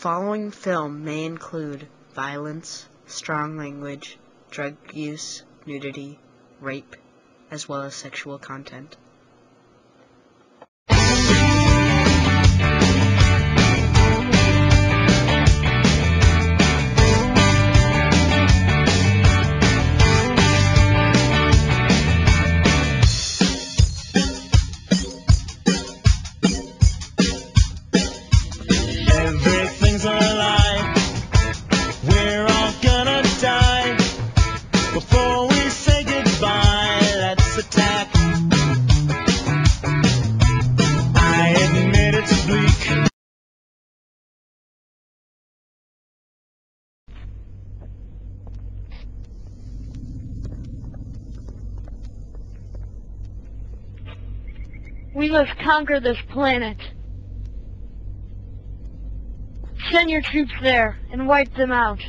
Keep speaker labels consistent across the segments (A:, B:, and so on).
A: following film may include violence, strong language, drug use, nudity, rape, as well as sexual content.
B: We
C: must conquer this planet. Send your troops there and wipe them out.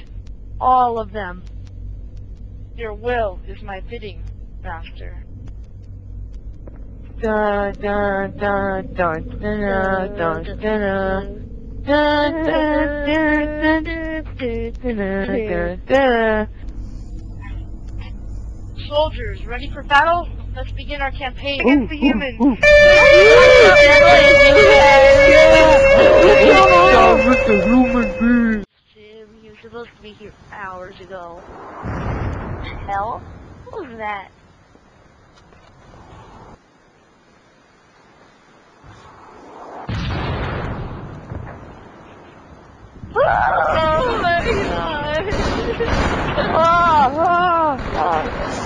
C: All of them.
D: Your will is my bidding, master.
C: Dun dun. Dun, dun, dun, dun, dun, dun, dun, dun.
D: Soldiers, ready for battle? Let's begin our campaign against the humans.
C: Jim, you were supposed to be here hours ago. Hell? What was that? Oh my god! Oh, oh.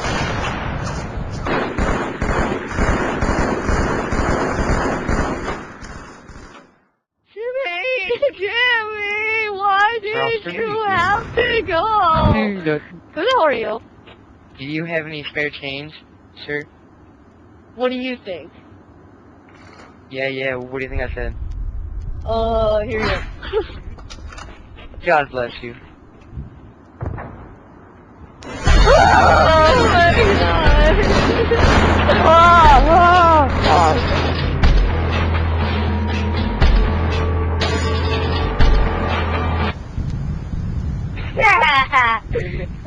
C: Jimmy! Jimmy! Why did you have to go?
E: Dude,
C: Who are you?
E: do you have any spare change, sir?
C: What do you think?
E: Yeah, yeah, what do you think I said?
C: Uh, here you go.
E: God bless you.
C: oh my god! oh, oh,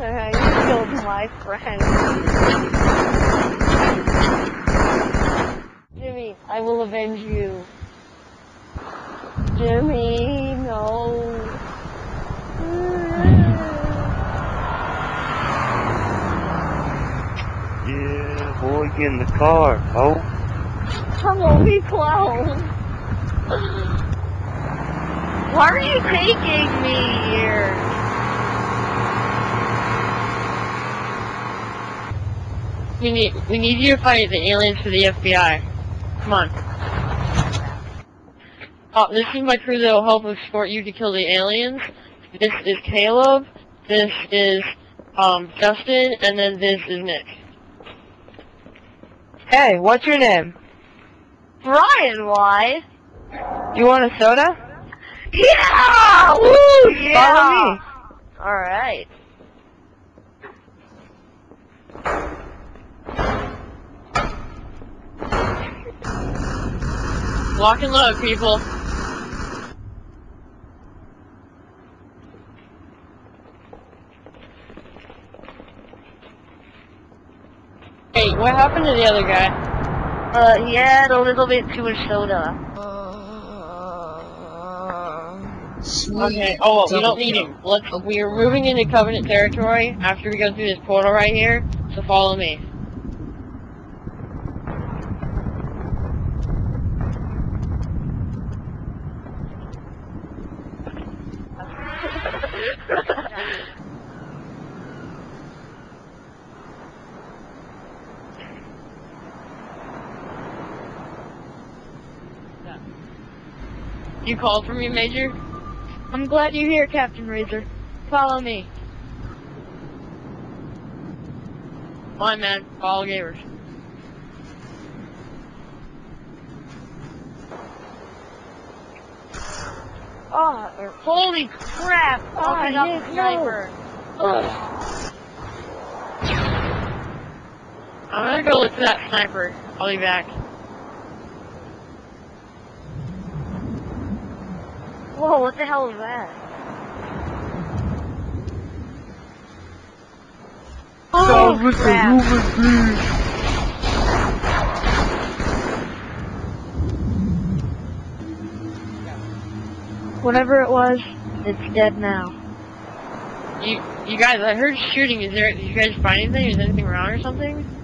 C: Uh, you killed my friend. Jimmy, I will avenge you. Jimmy, no.
E: Yeah, boy, get in the car, oh.
C: Come on, we clown. Why are you taking me here?
F: We need we need you to fight the aliens for the FBI. Come on. Oh, this is my crew that will help escort you to kill the aliens. This is Caleb. This is um Justin, and then this is Nick.
E: Hey, what's your name?
C: Brian, why?
E: You want a soda?
C: Yeah! Woo! Yeah!
E: Follow me.
C: Alright.
F: Lock and load, people. Hey, what happened to the other guy?
C: Uh, he had a little bit too much soda.
A: Sweet
F: Okay. Oh, well, we don't need him. Let's. We are moving into Covenant territory after we go through this portal right here. So follow me. You called for me, Major?
C: I'm glad you're here, Captain Razor. Follow me.
F: My man. Follow Gavers.
C: Oh, or, holy crap!
D: Oh,
C: Open up
D: Nick,
C: the
D: no.
C: sniper. Ah.
F: I'm gonna go look for that sniper. I'll be back.
C: Whoa, what the hell is that?
A: Oh,
D: Whatever it was, it's dead now.
F: You, you guys, I heard shooting. Is there, you guys find anything? Is anything wrong or something?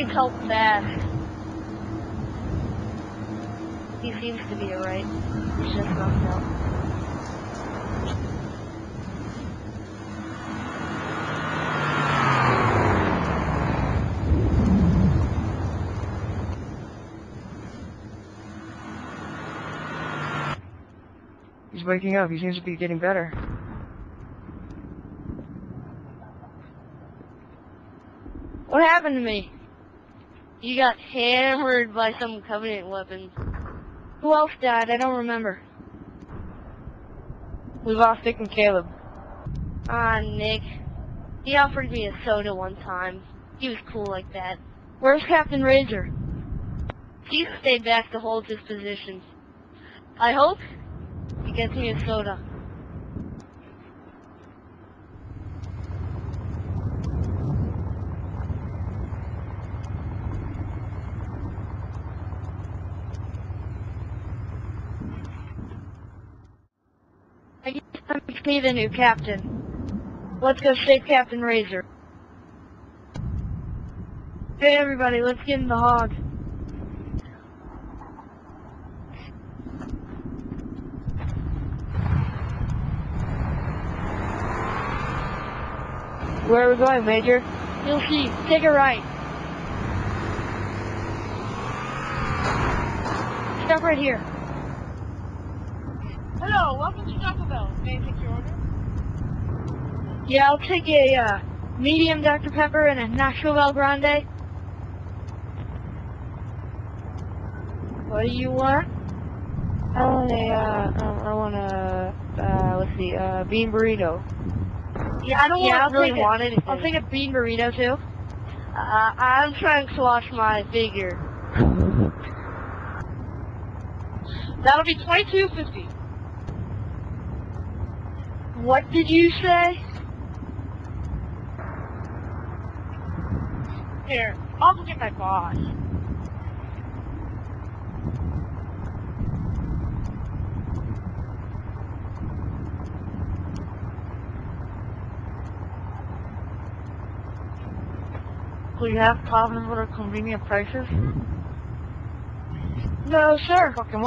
D: He needs help fast. He seems to be alright. He's just knocked out.
A: He's waking up. He seems to be getting better.
D: What happened to me? You got hammered by some Covenant weapons. Who else died? I don't remember.
A: We lost Nick and Caleb.
D: Ah, Nick. He offered me a soda one time. He was cool like that.
A: Where's Captain Razor?
D: He stayed back to hold his position. I hope he gets me a soda. I guess I'm to be the new captain. Let's go save Captain Razor. Hey everybody, let's get in the hog.
A: Where are we going, Major?
D: You'll see. Take a right. Stop right here. Hello, welcome to Taco Bell. May I take your order? Yeah, I'll take a uh, medium Dr. Pepper and a Nachos BellGrande. What do you want?
A: I want a, uh, I want a, uh, let's see, uh, bean burrito.
D: Yeah, I don't
F: Yeah,
D: want,
F: I'll
D: really
F: take a-
D: want anything. I'll take a bean burrito too. Uh, I'm trying to watch my figure. That'll be twenty-two fifty. What did you say? Here, I'll go get my boss.
A: Do you have problems with our convenient prices? Hmm.
D: No, sir.
A: Fuck him